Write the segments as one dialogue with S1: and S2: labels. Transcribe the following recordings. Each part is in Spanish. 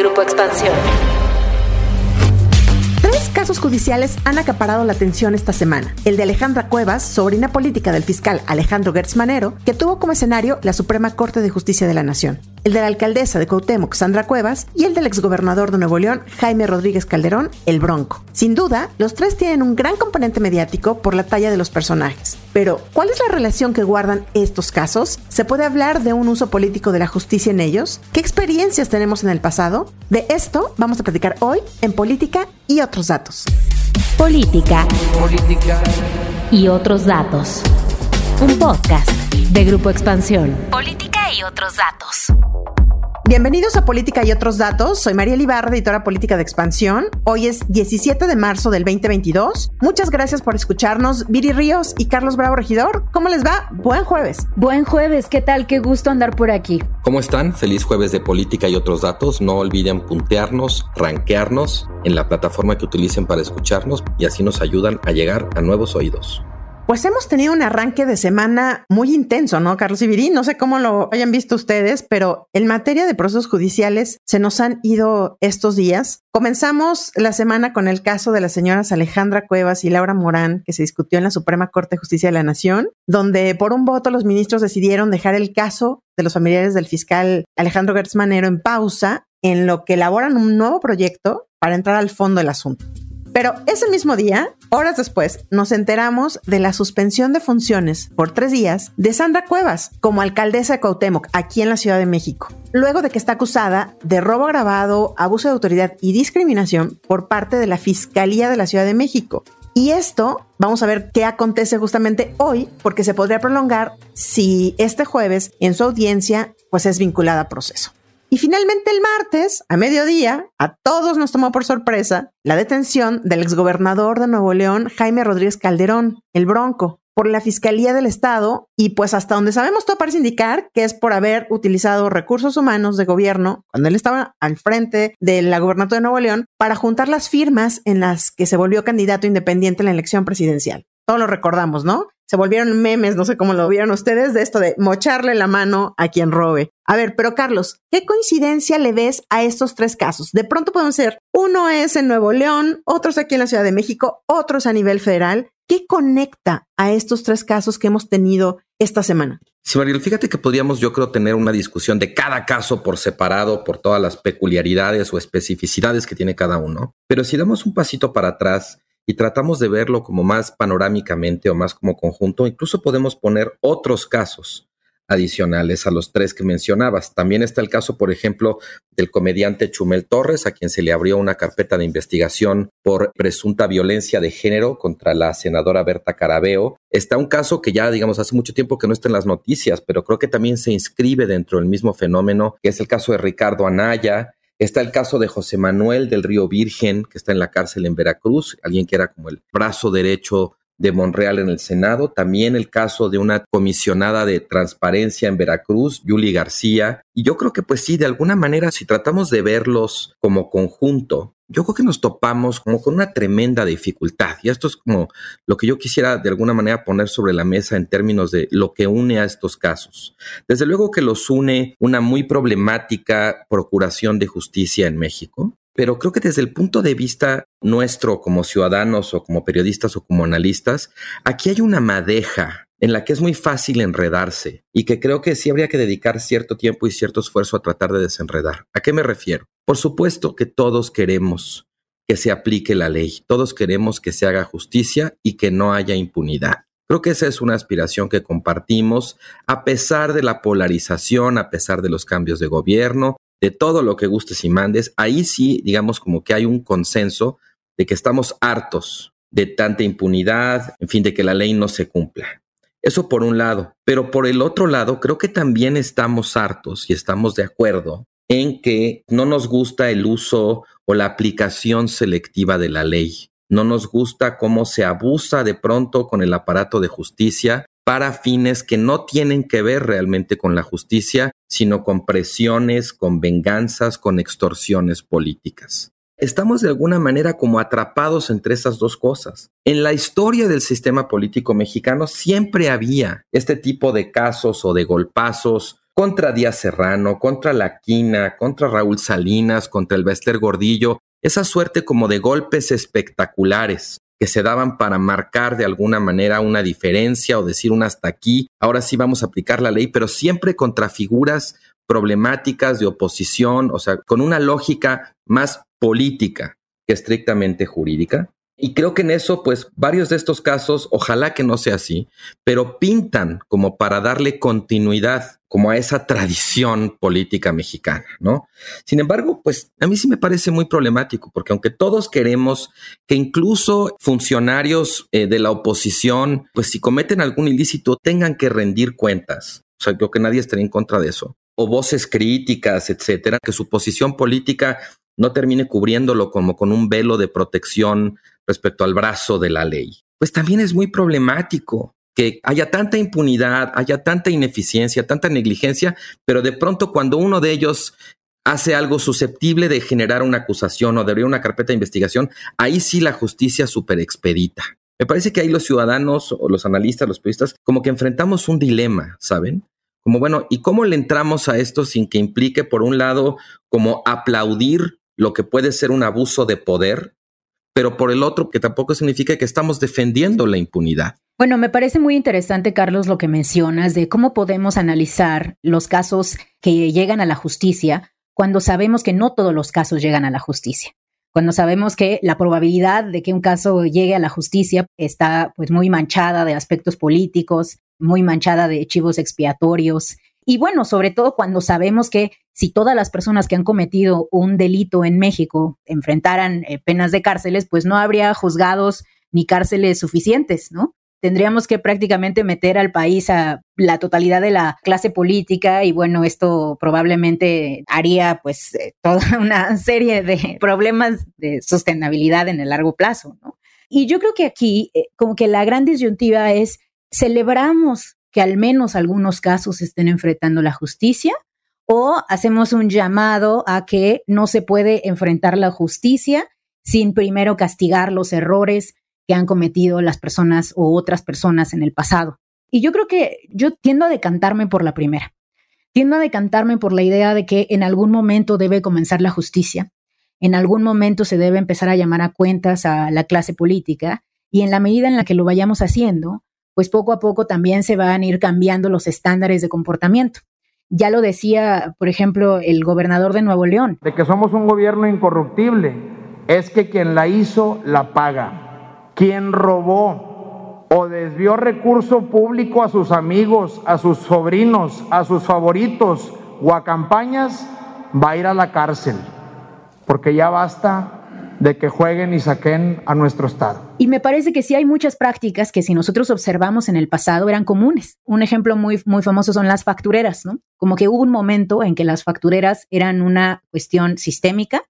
S1: Grupo Expansión.
S2: Tres casos judiciales han acaparado la atención esta semana. El de Alejandra Cuevas, sobrina política del fiscal Alejandro Gertz Manero, que tuvo como escenario la Suprema Corte de Justicia de la Nación el de la alcaldesa de Cuauhtémoc, Sandra Cuevas, y el del exgobernador de Nuevo León, Jaime Rodríguez Calderón, el Bronco. Sin duda, los tres tienen un gran componente mediático por la talla de los personajes. Pero, ¿cuál es la relación que guardan estos casos? ¿Se puede hablar de un uso político de la justicia en ellos? ¿Qué experiencias tenemos en el pasado? De esto vamos a platicar hoy en Política y otros datos.
S1: Política. Política. Y otros datos. Un podcast de Grupo Expansión. Política y otros datos.
S2: Bienvenidos a Política y otros datos. Soy María Libarra, editora política de Expansión. Hoy es 17 de marzo del 2022. Muchas gracias por escucharnos, Viri Ríos y Carlos Bravo Regidor. ¿Cómo les va? Buen jueves.
S3: Buen jueves, ¿qué tal? Qué gusto andar por aquí.
S4: ¿Cómo están? Feliz jueves de Política y otros datos. No olviden puntearnos, ranquearnos en la plataforma que utilicen para escucharnos y así nos ayudan a llegar a nuevos oídos.
S2: Pues hemos tenido un arranque de semana muy intenso, ¿no, Carlos Ibirí? No sé cómo lo hayan visto ustedes, pero en materia de procesos judiciales se nos han ido estos días. Comenzamos la semana con el caso de las señoras Alejandra Cuevas y Laura Morán, que se discutió en la Suprema Corte de Justicia de la Nación, donde por un voto los ministros decidieron dejar el caso de los familiares del fiscal Alejandro Gertz Manero en pausa, en lo que elaboran un nuevo proyecto para entrar al fondo del asunto. Pero ese mismo día, horas después, nos enteramos de la suspensión de funciones por tres días de Sandra Cuevas como alcaldesa de Cuauhtémoc, aquí en la Ciudad de México, luego de que está acusada de robo agravado, abuso de autoridad y discriminación por parte de la Fiscalía de la Ciudad de México. Y esto, vamos a ver qué acontece justamente hoy, porque se podría prolongar si este jueves en su audiencia pues es vinculada a proceso. Y finalmente el martes, a mediodía, a todos nos tomó por sorpresa la detención del exgobernador de Nuevo León, Jaime Rodríguez Calderón, el Bronco, por la Fiscalía del Estado y pues hasta donde sabemos todo parece indicar que es por haber utilizado recursos humanos de gobierno cuando él estaba al frente de la gobernatura de Nuevo León para juntar las firmas en las que se volvió candidato independiente en la elección presidencial. Todo lo recordamos, ¿no? se volvieron memes, no sé cómo lo vieron ustedes, de esto de mocharle la mano a quien robe. A ver, pero Carlos, ¿qué coincidencia le ves a estos tres casos? De pronto podemos ser, uno es en Nuevo León, otros aquí en la Ciudad de México, otros a nivel federal. ¿Qué conecta a estos tres casos que hemos tenido esta semana?
S4: Sí, Mariel, fíjate que podríamos, yo creo, tener una discusión de cada caso por separado, por todas las peculiaridades o especificidades que tiene cada uno. Pero si damos un pasito para atrás y tratamos de verlo como más panorámicamente o más como conjunto, incluso podemos poner otros casos adicionales a los tres que mencionabas. También está el caso, por ejemplo, del comediante Chumel Torres, a quien se le abrió una carpeta de investigación por presunta violencia de género contra la senadora Berta Carabeo. Está un caso que ya, digamos, hace mucho tiempo que no está en las noticias, pero creo que también se inscribe dentro del mismo fenómeno, que es el caso de Ricardo Anaya, Está el caso de José Manuel del Río Virgen, que está en la cárcel en Veracruz, alguien que era como el brazo derecho de Monreal en el Senado. También el caso de una comisionada de transparencia en Veracruz, Yuli García. Y yo creo que pues sí, de alguna manera, si tratamos de verlos como conjunto, yo creo que nos topamos como con una tremenda dificultad. Y esto es como lo que yo quisiera de alguna manera poner sobre la mesa en términos de lo que une a estos casos. Desde luego que los une una muy problemática procuración de justicia en México, pero creo que desde el punto de vista nuestro como ciudadanos o como periodistas o como analistas, aquí hay una madeja en la que es muy fácil enredarse y que creo que sí habría que dedicar cierto tiempo y cierto esfuerzo a tratar de desenredar. ¿A qué me refiero? Por supuesto que todos queremos que se aplique la ley, todos queremos que se haga justicia y que no haya impunidad. Creo que esa es una aspiración que compartimos a pesar de la polarización, a pesar de los cambios de gobierno, de todo lo que gustes y mandes. Ahí sí, digamos como que hay un consenso de que estamos hartos de tanta impunidad, en fin, de que la ley no se cumpla. Eso por un lado. Pero por el otro lado, creo que también estamos hartos y estamos de acuerdo en que no nos gusta el uso o la aplicación selectiva de la ley. No nos gusta cómo se abusa de pronto con el aparato de justicia para fines que no tienen que ver realmente con la justicia, sino con presiones, con venganzas, con extorsiones políticas estamos de alguna manera como atrapados entre esas dos cosas. En la historia del sistema político mexicano siempre había este tipo de casos o de golpazos contra Díaz Serrano, contra La Quina, contra Raúl Salinas, contra el Bester Gordillo, esa suerte como de golpes espectaculares que se daban para marcar de alguna manera una diferencia o decir un hasta aquí, ahora sí vamos a aplicar la ley, pero siempre contra figuras problemáticas de oposición, o sea, con una lógica más política que estrictamente jurídica. Y creo que en eso, pues varios de estos casos, ojalá que no sea así, pero pintan como para darle continuidad como a esa tradición política mexicana, ¿no? Sin embargo, pues a mí sí me parece muy problemático, porque aunque todos queremos que incluso funcionarios eh, de la oposición, pues si cometen algún ilícito, tengan que rendir cuentas. O sea, creo que nadie estaría en contra de eso. O voces críticas, etcétera, que su posición política no termine cubriéndolo como con un velo de protección respecto al brazo de la ley. Pues también es muy problemático que haya tanta impunidad, haya tanta ineficiencia, tanta negligencia, pero de pronto cuando uno de ellos hace algo susceptible de generar una acusación o de abrir una carpeta de investigación, ahí sí la justicia super expedita. Me parece que ahí los ciudadanos o los analistas, los periodistas, como que enfrentamos un dilema, ¿saben? Como bueno, ¿y cómo le entramos a esto sin que implique, por un lado, como aplaudir lo que puede ser un abuso de poder, pero por el otro, que tampoco significa que estamos defendiendo la impunidad?
S3: Bueno, me parece muy interesante, Carlos, lo que mencionas de cómo podemos analizar los casos que llegan a la justicia cuando sabemos que no todos los casos llegan a la justicia. Cuando sabemos que la probabilidad de que un caso llegue a la justicia está pues muy manchada de aspectos políticos, muy manchada de chivos expiatorios. Y bueno, sobre todo cuando sabemos que si todas las personas que han cometido un delito en México enfrentaran eh, penas de cárceles, pues no habría juzgados ni cárceles suficientes, ¿no? Tendríamos que prácticamente meter al país a la totalidad de la clase política y bueno, esto probablemente haría pues eh, toda una serie de problemas de sostenibilidad en el largo plazo. Y yo creo que aquí eh, como que la gran disyuntiva es celebramos que al menos algunos casos estén enfrentando la justicia o hacemos un llamado a que no se puede enfrentar la justicia sin primero castigar los errores que han cometido las personas o otras personas en el pasado. Y yo creo que yo tiendo a decantarme por la primera. Tiendo a decantarme por la idea de que en algún momento debe comenzar la justicia, en algún momento se debe empezar a llamar a cuentas a la clase política y en la medida en la que lo vayamos haciendo, pues poco a poco también se van a ir cambiando los estándares de comportamiento. Ya lo decía, por ejemplo, el gobernador de Nuevo León.
S5: De que somos un gobierno incorruptible, es que quien la hizo la paga quien robó o desvió recurso público a sus amigos, a sus sobrinos, a sus favoritos o a campañas, va a ir a la cárcel, porque ya basta de que jueguen y saquen a nuestro Estado.
S3: Y me parece que sí hay muchas prácticas que si nosotros observamos en el pasado eran comunes. Un ejemplo muy, muy famoso son las factureras, ¿no? Como que hubo un momento en que las factureras eran una cuestión sistémica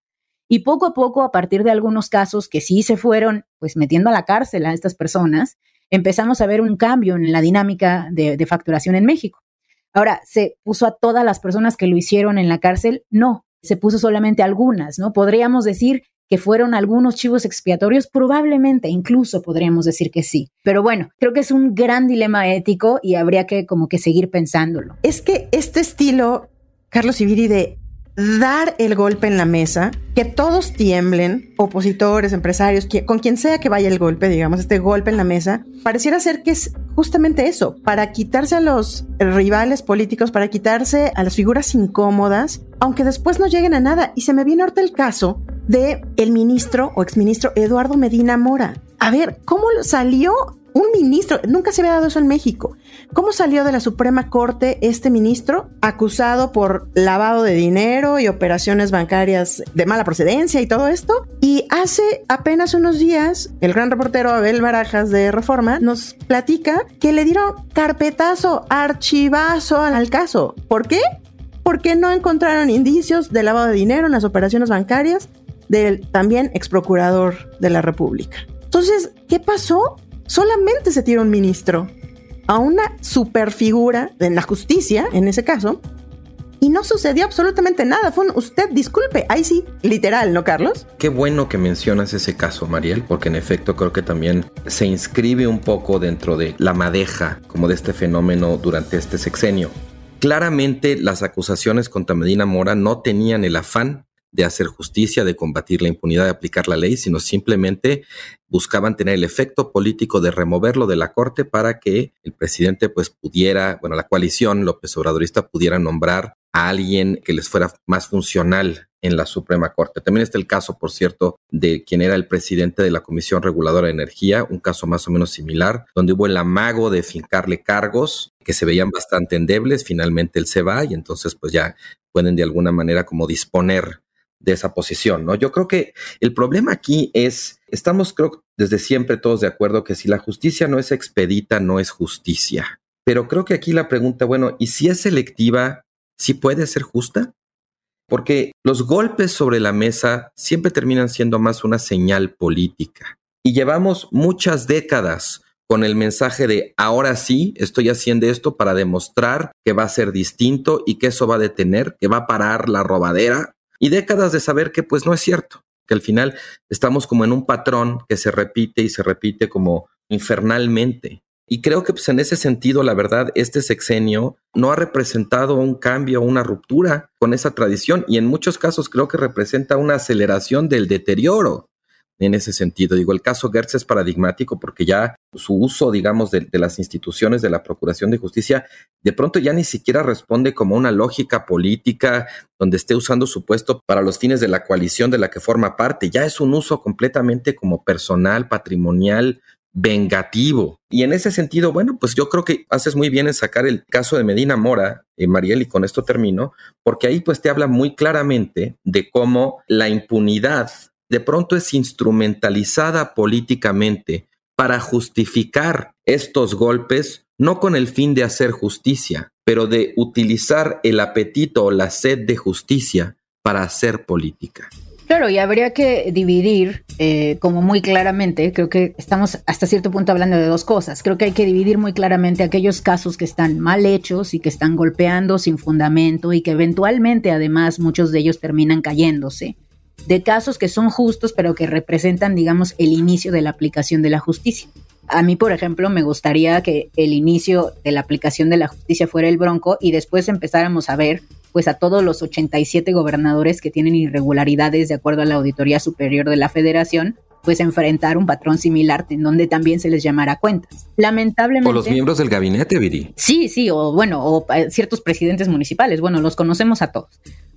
S3: y poco a poco, a partir de algunos casos que sí se fueron pues metiendo a la cárcel a estas personas, empezamos a ver un cambio en la dinámica de, facturación en México. Ahora, ¿se puso a todas las personas que lo hicieron en la cárcel? No, se puso solamente algunas, ¿no? Podríamos decir que fueron algunos chivos expiatorios, probablemente, incluso podríamos decir que sí. Pero bueno, creo que es un gran dilema ético y habría que como que seguir pensándolo.
S2: Es que este estilo, Carlos Ibiri, de dar el golpe en la mesa, que todos tiemblen, opositores, empresarios, con quien sea que vaya el golpe, digamos, este golpe en la mesa, pareciera ser que es justamente eso, para quitarse a los rivales políticos, para quitarse a las figuras incómodas, aunque después no lleguen a nada. Y se me viene ahorita el caso de el ministro o exministro Eduardo Medina Mora. A ver, ¿cómo salió un ministro, nunca se había dado eso en México. ¿Cómo salió de la Suprema Corte este ministro acusado por lavado de dinero y operaciones bancarias de mala procedencia y todo esto? Y hace apenas unos días, el gran reportero Abel Barajas de Reforma nos platica que le dieron carpetazo, archivazo al caso. ¿Por qué? Porque no encontraron indicios de lavado de dinero en las operaciones bancarias del también ex procurador de la República. Entonces, ¿qué pasó? Solamente se tira un ministro a una superfigura en la justicia, en ese caso, y no sucedió absolutamente nada. Fue un usted disculpe. Ahí sí, literal, ¿no, Carlos?
S4: Qué bueno que mencionas ese caso, Mariel, porque en efecto creo que también se inscribe un poco dentro de la madeja como de este fenómeno durante este sexenio. claramente las acusaciones contra Medina Mora no tenían el afán de hacer justicia, de combatir la impunidad, de aplicar la ley, sino simplemente buscaban tener el efecto político de removerlo de la corte para que el presidente pues pudiera, bueno, la coalición López Obradorista pudiera nombrar a alguien que les fuera más funcional en la Suprema Corte. También está el caso, por cierto, de quien era el presidente de la Comisión Reguladora de Energía, un caso más o menos similar, donde hubo el amago de fincarle cargos que se veían bastante endebles, finalmente él se va y entonces pues ya pueden de alguna manera como disponer de esa posición, ¿no? Yo creo que el problema aquí es, estamos creo desde siempre todos de acuerdo que si la justicia no es expedita, no es justicia. Pero creo que aquí la pregunta, bueno, ¿y si es selectiva, sí puede ser justa? Porque los golpes sobre la mesa siempre terminan siendo más una señal política. Y llevamos muchas décadas con el mensaje de ahora sí estoy haciendo esto para demostrar que va a ser distinto y que eso va a detener, que va a parar la robadera y décadas de saber que pues no es cierto, que al final estamos como en un patrón que se repite y se repite como infernalmente. Y creo que pues en ese sentido, la verdad, este sexenio no ha representado un cambio, una ruptura con esa tradición y en muchos casos creo que representa una aceleración del deterioro en ese sentido. Digo, el caso Gertz es paradigmático porque ya su uso, digamos, de, las instituciones de la Procuración de Justicia, de pronto ya ni siquiera responde como una lógica política donde esté usando su puesto para los fines de la coalición de la que forma parte. Ya es un uso completamente como personal, patrimonial, vengativo. Y en ese sentido, bueno, pues yo creo que haces muy bien en sacar el caso de Medina Mora, eh, Mariel, y con esto termino, porque ahí pues te habla muy claramente de cómo la impunidad de pronto es instrumentalizada políticamente para justificar estos golpes, no con el fin de hacer justicia, pero de utilizar el apetito o la sed de justicia para hacer política.
S3: Claro, y habría que dividir, eh, como muy claramente, creo que estamos hasta cierto punto hablando de dos cosas. Creo que hay que dividir muy claramente aquellos casos que están mal hechos y que están golpeando sin fundamento y que eventualmente además muchos de ellos terminan cayéndose de casos que son justos, pero que representan, digamos, el inicio de la aplicación de la justicia. A mí, por ejemplo, me gustaría que el inicio de la aplicación de la justicia fuera el bronco y después empezáramos a ver pues a todos los 87 gobernadores que tienen irregularidades de acuerdo a la Auditoría Superior de la Federación, pues enfrentar un patrón similar en donde también se les llamará cuentas. Lamentablemente.
S4: O los miembros del gabinete, Viri.
S3: Sí, sí, o bueno, o eh, ciertos presidentes municipales. Bueno, los conocemos a todos.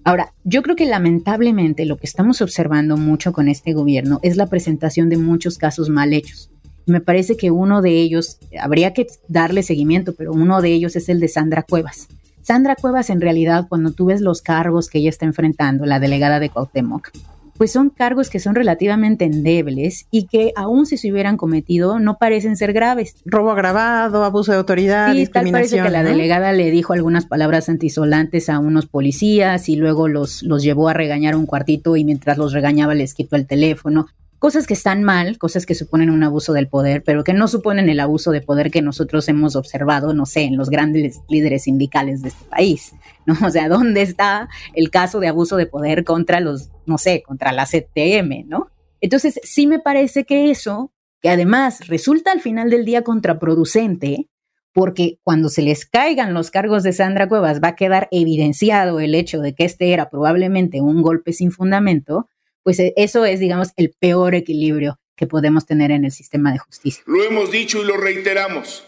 S3: Ahora, yo creo que lamentablemente lo que estamos observando mucho con este gobierno es la presentación de muchos casos mal hechos. Me parece que uno de ellos, habría que darle seguimiento, pero uno de ellos es el de Sandra Cuevas. Sandra Cuevas, en realidad, cuando tú ves los cargos que ella está enfrentando, la delegada de Cuauhtémoc, pues son cargos que son relativamente endebles y que aún si se hubieran cometido no parecen ser graves.
S2: Robo agravado, abuso de autoridad, sí, discriminación.
S3: parece que la delegada le dijo algunas palabras antisolantes a unos policías y luego los, los llevó a regañar un cuartito y mientras los regañaba les quitó el teléfono cosas que están mal, cosas que suponen un abuso del poder, pero que no suponen el abuso de poder que nosotros hemos observado, no sé, en los grandes líderes sindicales de este país, ¿no? O sea, ¿dónde está el caso de abuso de poder contra los, no sé, contra la CTM, ¿no? Entonces, sí me parece que eso, que además resulta al final del día contraproducente, porque cuando se les caigan los cargos de Sandra Cuevas va a quedar evidenciado el hecho de que este era probablemente un golpe sin fundamento, pues eh, eso es, digamos, el peor equilibrio que podemos tener en el sistema de justicia.
S6: Lo hemos dicho y lo reiteramos.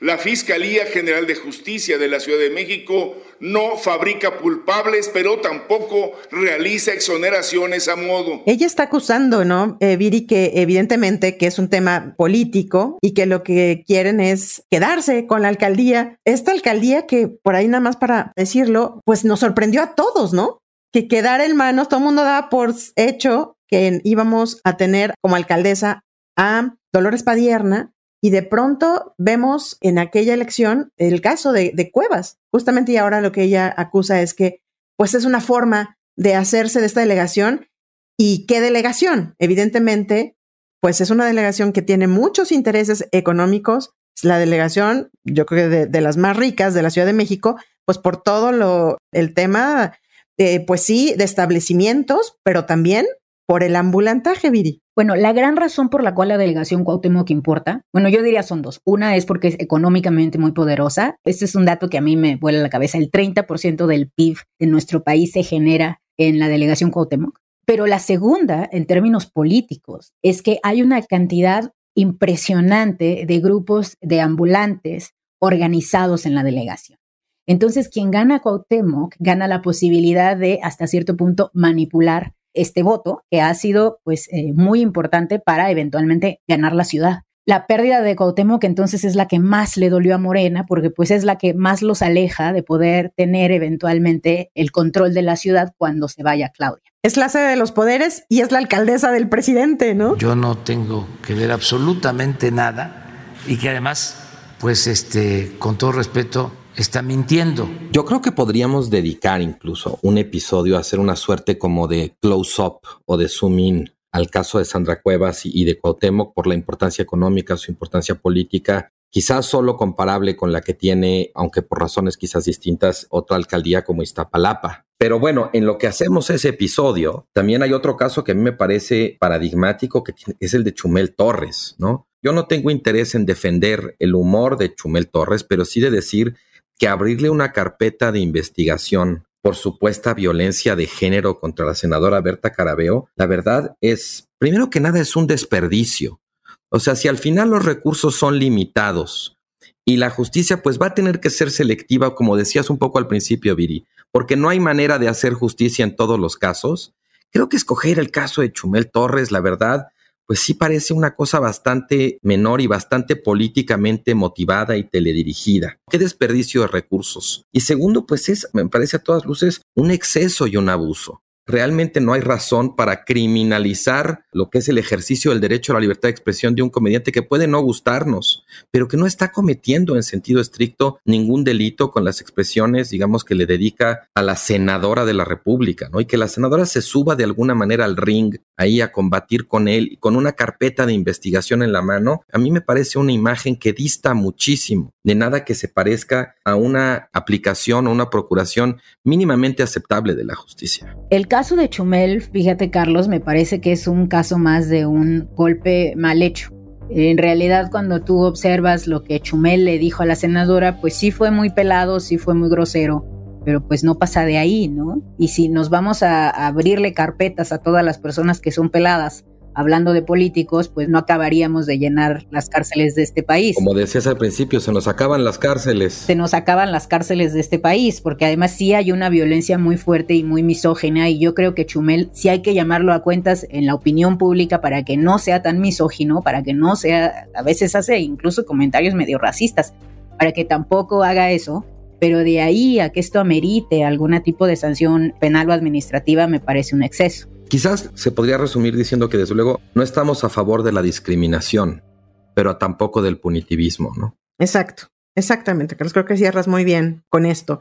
S6: La Fiscalía General de Justicia de la Ciudad de México no fabrica culpables, pero tampoco realiza exoneraciones a modo.
S2: Ella está acusando, ¿no, eh, Viri, que evidentemente que es un tema político y que lo que quieren es quedarse con la alcaldía. Esta alcaldía que, por ahí nada más para decirlo, pues nos sorprendió a todos, ¿no? Que quedara en manos, todo el mundo daba por hecho que íbamos a tener como alcaldesa a Dolores Padierna y de pronto vemos en aquella elección el caso de, de, Cuevas, justamente y ahora lo que ella acusa es que pues es una forma de hacerse de esta delegación. Y qué delegación, evidentemente, pues es una delegación que tiene muchos intereses económicos, es la delegación, yo creo que de, de las más ricas de la Ciudad de México, pues por todo lo, el tema eh, pues sí, de establecimientos, pero también por el ambulantaje, Viri.
S3: Bueno, la gran razón por la cual la delegación Cuauhtémoc importa, bueno, yo diría son dos. Una es porque es económicamente muy poderosa. Este es un dato que a mí me vuela la cabeza. El 30% del PIB de nuestro país se genera en la delegación Cuauhtémoc. Pero la segunda, en términos políticos, es que hay una cantidad impresionante de grupos de ambulantes organizados en la delegación. Entonces, quien gana Cuauhtémoc gana la posibilidad de, hasta cierto punto, manipular este voto, que ha sido pues eh, muy importante para eventualmente ganar la ciudad. La pérdida de Cuauhtémoc entonces es la que más le dolió a Morena, porque pues es la que más los aleja de poder tener eventualmente el control de la ciudad cuando se vaya Claudia.
S2: Es la sede de los poderes y es la alcaldesa del presidente, ¿no?
S7: Yo no tengo que ver absolutamente nada y que además, pues este, con todo respeto, está mintiendo.
S4: Yo creo que podríamos dedicar incluso un episodio a hacer una suerte como de close-up o de zoom in al caso de Sandra Cuevas y de Cuauhtémoc por la importancia económica, su importancia política, quizás solo comparable con la que tiene, aunque por razones quizás distintas, otra alcaldía como Iztapalapa. Pero bueno, en lo que hacemos ese episodio, también hay otro caso que a mí me parece paradigmático, que es el de Chumel Torres, ¿no? Yo no tengo interés en defender el humor de Chumel Torres, pero sí de decir que abrirle una carpeta de investigación por supuesta violencia de género contra la senadora Berta Carabeo, la verdad es, primero que nada, es un desperdicio. O sea, si al final los recursos son limitados y la justicia pues va a tener que ser selectiva, como decías un poco al principio, Viri, porque no hay manera de hacer justicia en todos los casos, creo que escoger el caso de Chumel Torres, la verdad, pues sí parece una cosa bastante menor y bastante políticamente motivada y teledirigida. Qué desperdicio de recursos. Y segundo, pues es, me parece a todas luces, un exceso y un abuso realmente no hay razón para criminalizar lo que es el ejercicio del derecho a la libertad de expresión de un comediante que puede no gustarnos, pero que no está cometiendo en sentido estricto ningún delito con las expresiones, digamos, que le dedica a la senadora de la República, ¿no? Y que la senadora se suba de alguna manera al ring ahí a combatir con él con una carpeta de investigación en la mano, a mí me parece una imagen que dista muchísimo de nada que se parezca a una aplicación o una procuración mínimamente aceptable de la justicia.
S3: El caso de Chumel, fíjate Carlos, me parece que es un caso más de un golpe mal hecho. En realidad, cuando tú observas lo que Chumel le dijo a la senadora, pues sí fue muy pelado, sí fue muy grosero, pero pues no pasa de ahí, ¿no? Y si nos vamos a abrirle carpetas a todas las personas que son peladas hablando de políticos, pues no acabaríamos de llenar las cárceles de este país.
S4: Como decías al principio, se nos acaban las cárceles.
S3: Se nos acaban las cárceles de este país, porque además sí hay una violencia muy fuerte y muy misógena, y yo creo que Chumel sí hay que llamarlo a cuentas en la opinión pública para que no sea tan misógino, para que no sea, a veces hace incluso comentarios medio racistas, para que tampoco haga eso. Pero de ahí a que esto amerite algún tipo de sanción penal o administrativa me parece un exceso.
S4: Quizás se podría resumir diciendo que desde luego no estamos a favor de la discriminación, pero tampoco del punitivismo, ¿no?
S2: Exacto, exactamente, Carlos. Creo que cierras muy bien con esto.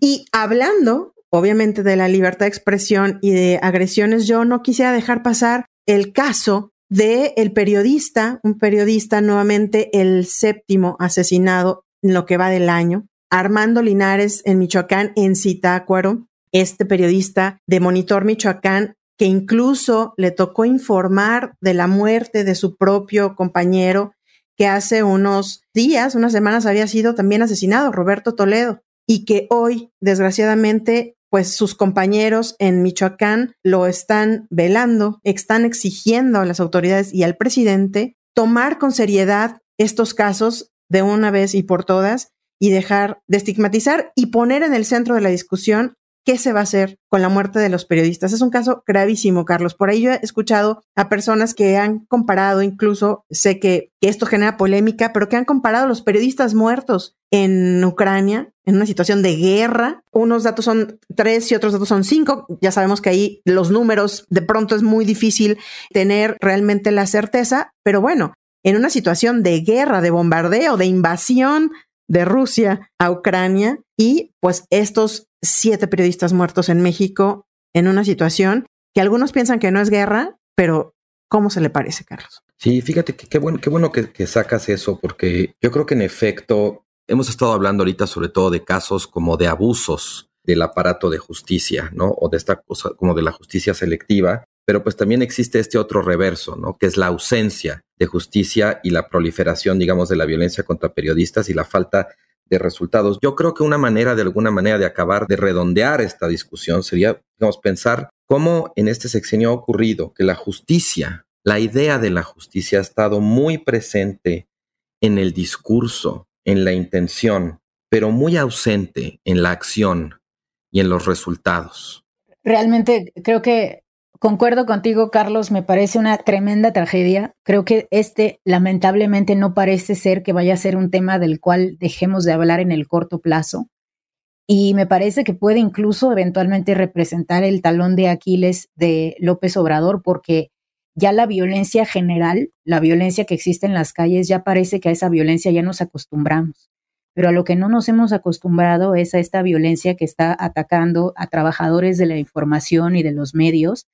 S2: Y hablando, obviamente, de la libertad de expresión y de agresiones, yo no quisiera dejar pasar el caso de el periodista, un periodista nuevamente el séptimo asesinado en lo que va del año, Armando Linares en Michoacán, en Zitácuaro. Este periodista de Monitor Michoacán que incluso le tocó informar de la muerte de su propio compañero, que hace unos días, unas semanas había sido también asesinado, Roberto Toledo, y que hoy, desgraciadamente, pues sus compañeros en Michoacán lo están velando, están exigiendo a las autoridades y al presidente tomar con seriedad estos casos de una vez y por todas y dejar de estigmatizar y poner en el centro de la discusión qué se va a hacer con la muerte de los periodistas. Es un caso gravísimo, Carlos. Por ahí yo he escuchado a personas que han comparado, incluso sé que, esto genera polémica, pero que han comparado los periodistas muertos en Ucrania en una situación de guerra. Unos datos son tres y otros datos son cinco. Ya sabemos que ahí los números de pronto es muy difícil tener realmente la certeza, pero bueno, en una situación de guerra, de bombardeo, de invasión de Rusia a Ucrania y pues estos siete periodistas muertos en México en una situación que algunos piensan que no es guerra, pero ¿cómo se le parece, Carlos?
S4: Sí, fíjate que qué bueno, qué bueno que, que sacas eso, porque yo creo que en efecto hemos estado hablando ahorita sobre todo de casos como de abusos del aparato de justicia, ¿no? O de esta cosa como de la justicia selectiva. pero pues también existe este otro reverso, ¿no? Que es la ausencia de justicia y la proliferación, digamos, de la violencia contra periodistas y la falta de resultados. Yo creo que una manera, de alguna manera, de acabar de redondear esta discusión sería, digamos, pensar cómo en este sexenio ha ocurrido que la justicia, la idea de la justicia ha estado muy presente en el discurso, en la intención, pero muy ausente en la acción y en los resultados.
S3: Realmente creo que concuerdo contigo, Carlos, me parece una tremenda tragedia. Creo que este lamentablemente no parece ser que vaya a ser un tema del cual dejemos de hablar en el corto plazo. Y me parece que puede incluso eventualmente representar el talón de Aquiles de López Obrador, porque ya la violencia general, la violencia que existe en las calles, ya parece que a esa violencia ya nos acostumbramos pero a lo que no nos hemos acostumbrado es a esta violencia que está atacando a trabajadores de la información y de los medios,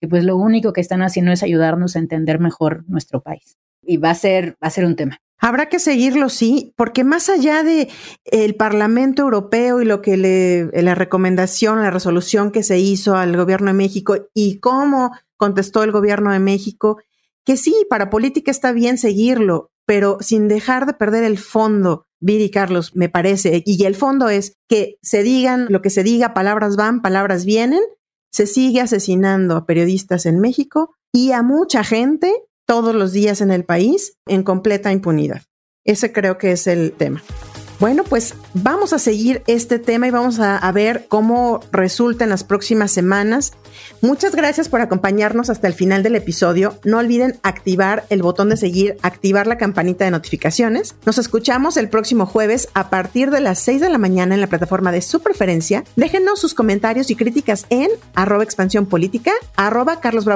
S3: que pues lo único que están haciendo es ayudarnos a entender mejor nuestro país. Y va a ser, va a ser un tema.
S2: Habrá que seguirlo, sí, porque más allá de el Parlamento Europeo y lo que le, la recomendación, la resolución que se hizo al gobierno de México y cómo contestó el gobierno de México, que sí, para política está bien seguirlo, pero sin dejar de perder el fondo Viri Carlos, me parece, y el fondo es que se digan lo que se diga, palabras van, palabras vienen, se sigue asesinando a periodistas en México y a mucha gente todos los días en el país en completa impunidad. Ese creo que es el tema. Bueno, pues vamos a seguir este tema y vamos a, ver cómo resulta en las próximas semanas. Muchas gracias por acompañarnos hasta el final del episodio. No olviden activar el botón de seguir, activar la campanita de notificaciones. Nos escuchamos el próximo jueves a partir de las 6 de la mañana en la plataforma de su preferencia. Déjenos sus comentarios y críticas en arroba expansión política, arroba Carlos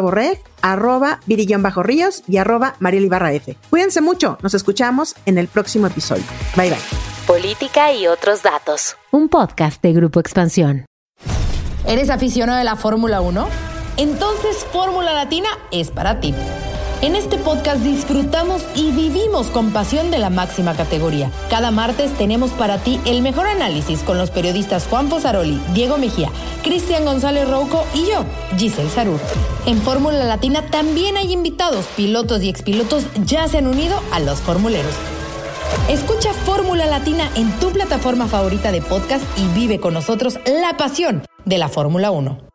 S2: arroba Virillón Bajo Ríos y arroba Mariel F. Cuídense mucho, nos escuchamos en el próximo episodio. Bye bye
S1: política y otros datos. Un podcast de Grupo Expansión.
S8: ¿Eres aficionado de la Fórmula 1? Entonces Fórmula Latina es para ti. En este podcast disfrutamos y vivimos con pasión de la máxima categoría. Cada martes tenemos para ti el mejor análisis con los periodistas Juan Posaroli, Diego Mejía, Cristian González Rouco y yo, Giselle Sarur. En Fórmula Latina también hay invitados, pilotos y expilotos ya se han unido a los formuleros. Escucha Fórmula Latina en tu plataforma favorita de podcast y vive con nosotros la pasión de la Fórmula 1.